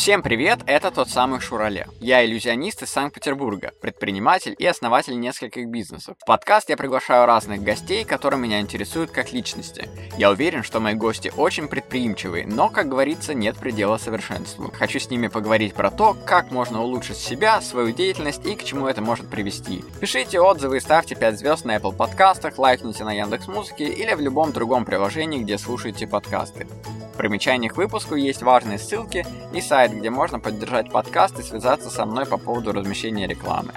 Всем привет, это тот самый Шурале. Я иллюзионист из Санкт-Петербурга, предприниматель и основатель нескольких бизнесов. В подкаст я приглашаю разных гостей, которые меня интересуют как личности. Я уверен, что мои гости очень предприимчивые, но, как говорится, нет предела совершенству. Хочу с ними поговорить про то, как можно улучшить себя, свою деятельность и к чему это может привести. Пишите отзывы и ставьте 5 звезд на Apple подкастах, лайкните на Яндекс Музыке или в любом другом приложении, где слушаете подкасты. В примечаниях к выпуску есть важные ссылки и сайт, где можно поддержать подкаст и связаться со мной по поводу размещения рекламы.